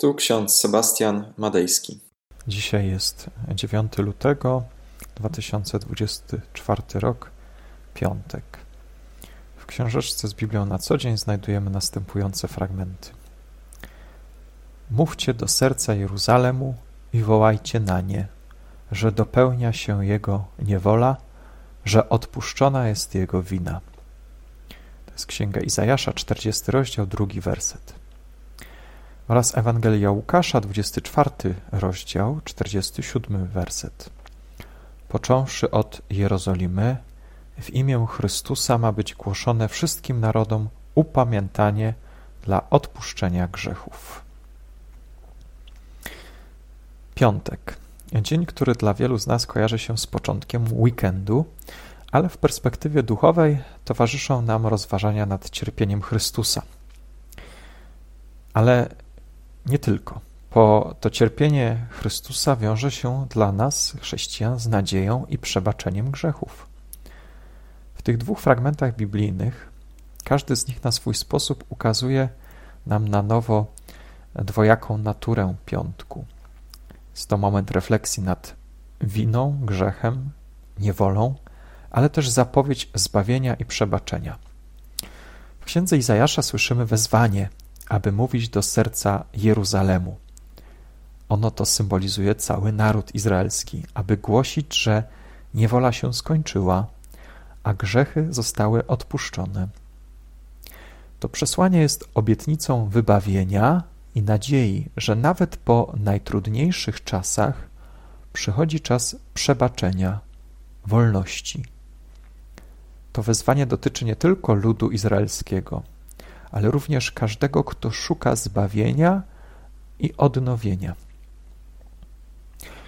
Tu ksiądz Sebastian Madejski. Dzisiaj jest 9 lutego 2024 rok, piątek. W książeczce z Biblią na co dzień znajdujemy następujące fragmenty. Mówcie do serca Jeruzalemu i wołajcie na nie, że dopełnia się jego niewola, że odpuszczona jest jego wina. To jest Księga Izajasza, 40 rozdział, drugi werset oraz Ewangelia Łukasza, 24 rozdział, 47 werset. Począwszy od Jerozolimy, w imię Chrystusa ma być głoszone wszystkim narodom upamiętanie dla odpuszczenia grzechów. Piątek. Dzień, który dla wielu z nas kojarzy się z początkiem weekendu, ale w perspektywie duchowej towarzyszą nam rozważania nad cierpieniem Chrystusa. Ale nie tylko. Po to cierpienie Chrystusa wiąże się dla nas, chrześcijan, z nadzieją i przebaczeniem grzechów. W tych dwóch fragmentach biblijnych każdy z nich na swój sposób ukazuje nam na nowo dwojaką naturę piątku. Jest to moment refleksji nad winą, grzechem, niewolą, ale też zapowiedź zbawienia i przebaczenia. W księdze Izajasza słyszymy wezwanie aby mówić do serca Jeruzalemu. Ono to symbolizuje cały naród izraelski, aby głosić, że niewola się skończyła, a grzechy zostały odpuszczone. To przesłanie jest obietnicą wybawienia i nadziei, że nawet po najtrudniejszych czasach przychodzi czas przebaczenia, wolności. To wezwanie dotyczy nie tylko ludu izraelskiego, ale również każdego, kto szuka zbawienia i odnowienia.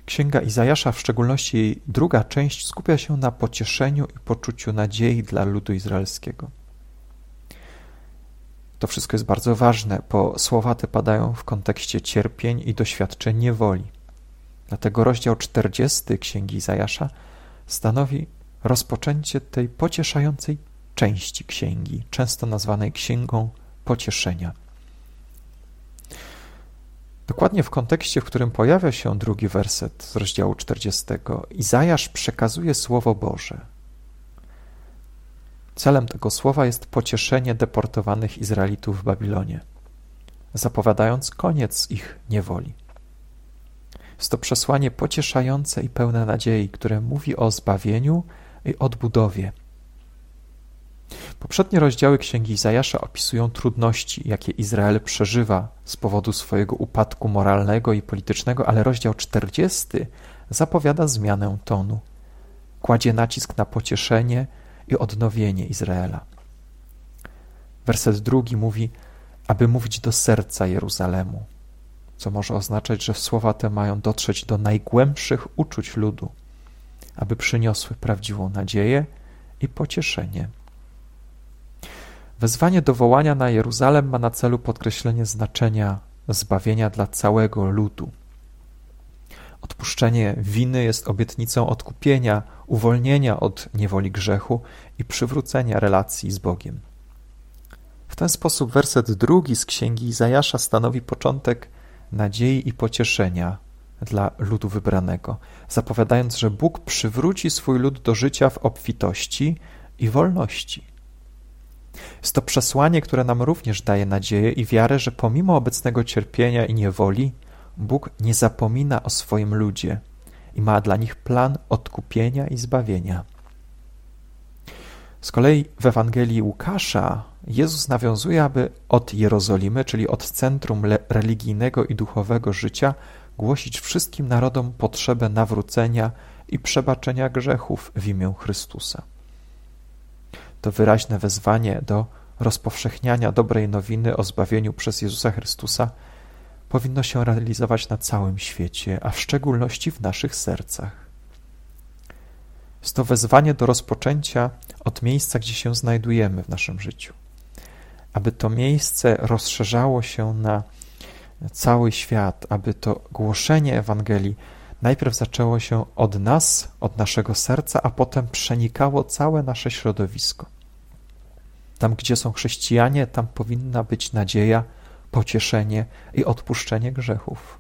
Księga Izajasza, w szczególności jej druga część, skupia się na pocieszeniu i poczuciu nadziei dla ludu izraelskiego. To wszystko jest bardzo ważne, bo słowa te padają w kontekście cierpień i doświadczeń niewoli. Dlatego rozdział 40 Księgi Izajasza stanowi rozpoczęcie tej pocieszającej części księgi, często nazwanej księgą pocieszenia. Dokładnie w kontekście, w którym pojawia się drugi werset z rozdziału 40, Izajasz przekazuje Słowo Boże. Celem tego słowa jest pocieszenie deportowanych Izraelitów w Babilonie, zapowiadając koniec ich niewoli. Jest to przesłanie pocieszające i pełne nadziei, które mówi o zbawieniu i odbudowie, Poprzednie rozdziały Księgi Izajasza opisują trudności, jakie Izrael przeżywa z powodu swojego upadku moralnego i politycznego, ale rozdział 40 zapowiada zmianę tonu. Kładzie nacisk na pocieszenie i odnowienie Izraela. Werset drugi mówi, aby mówić do serca Jeruzalemu, co może oznaczać, że słowa te mają dotrzeć do najgłębszych uczuć ludu, aby przyniosły prawdziwą nadzieję i pocieszenie. Wezwanie do wołania na Jeruzalem ma na celu podkreślenie znaczenia zbawienia dla całego ludu. Odpuszczenie winy jest obietnicą odkupienia, uwolnienia od niewoli grzechu i przywrócenia relacji z Bogiem. W ten sposób werset drugi z księgi Izajasza stanowi początek nadziei i pocieszenia dla ludu wybranego, zapowiadając, że Bóg przywróci swój lud do życia w obfitości i wolności. Jest to przesłanie, które nam również daje nadzieję i wiarę, że pomimo obecnego cierpienia i niewoli, Bóg nie zapomina o swoim ludzie i ma dla nich plan odkupienia i zbawienia. Z kolei w Ewangelii Łukasza Jezus nawiązuje, aby od Jerozolimy, czyli od centrum religijnego i duchowego życia, głosić wszystkim narodom potrzebę nawrócenia i przebaczenia grzechów w imię Chrystusa to wyraźne wezwanie do rozpowszechniania dobrej nowiny o zbawieniu przez Jezusa Chrystusa powinno się realizować na całym świecie, a w szczególności w naszych sercach. Jest to wezwanie do rozpoczęcia od miejsca, gdzie się znajdujemy w naszym życiu, aby to miejsce rozszerzało się na cały świat, aby to głoszenie Ewangelii najpierw zaczęło się od nas, od naszego serca, a potem przenikało całe nasze środowisko. Tam, gdzie są chrześcijanie, tam powinna być nadzieja, pocieszenie i odpuszczenie grzechów.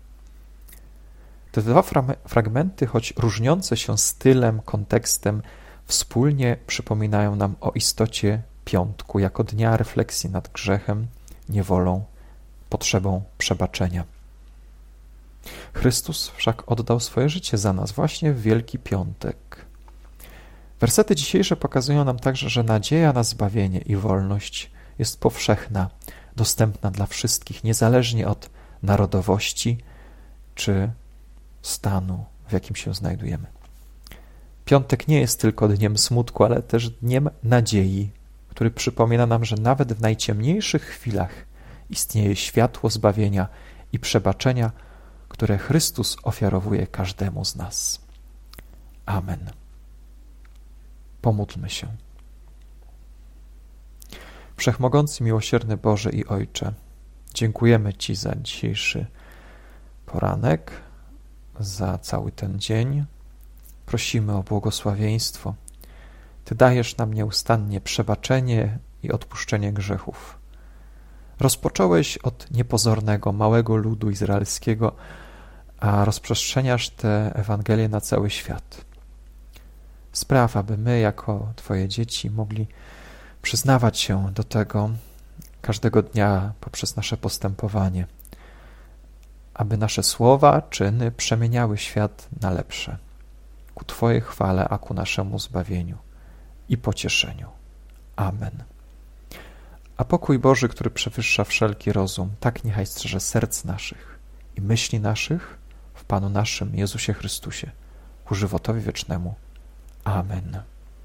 Te dwa fragmenty, choć różniące się stylem, kontekstem, wspólnie przypominają nam o istocie piątku jako dnia refleksji nad grzechem, niewolą, potrzebą przebaczenia. Chrystus wszak oddał swoje życie za nas właśnie w Wielki Piątek. Wersety dzisiejsze pokazują nam także, że nadzieja na zbawienie i wolność jest powszechna, dostępna dla wszystkich, niezależnie od narodowości czy stanu, w jakim się znajdujemy. Piątek nie jest tylko dniem smutku, ale też dniem nadziei, który przypomina nam, że nawet w najciemniejszych chwilach istnieje światło zbawienia i przebaczenia, które Chrystus ofiarowuje każdemu z nas. Amen. Pomódlmy się. Wszechmogący, miłosierny Boże i Ojcze, dziękujemy Ci za dzisiejszy poranek, za cały ten dzień. Prosimy o błogosławieństwo. Ty dajesz nam nieustannie przebaczenie i odpuszczenie grzechów. Rozpocząłeś od niepozornego, małego ludu izraelskiego, a rozprzestrzeniasz tę Ewangelię na cały świat. Spraw, aby my, jako Twoje dzieci, mogli przyznawać się do tego każdego dnia poprzez nasze postępowanie, aby nasze słowa, czyny przemieniały świat na lepsze, ku Twojej chwale, a ku naszemu zbawieniu i pocieszeniu. Amen. A pokój Boży, który przewyższa wszelki rozum, tak niechaj strzeże serc naszych i myśli naszych Panu naszym Jezusie Chrystusie, ku żywotowi wiecznemu. Amen.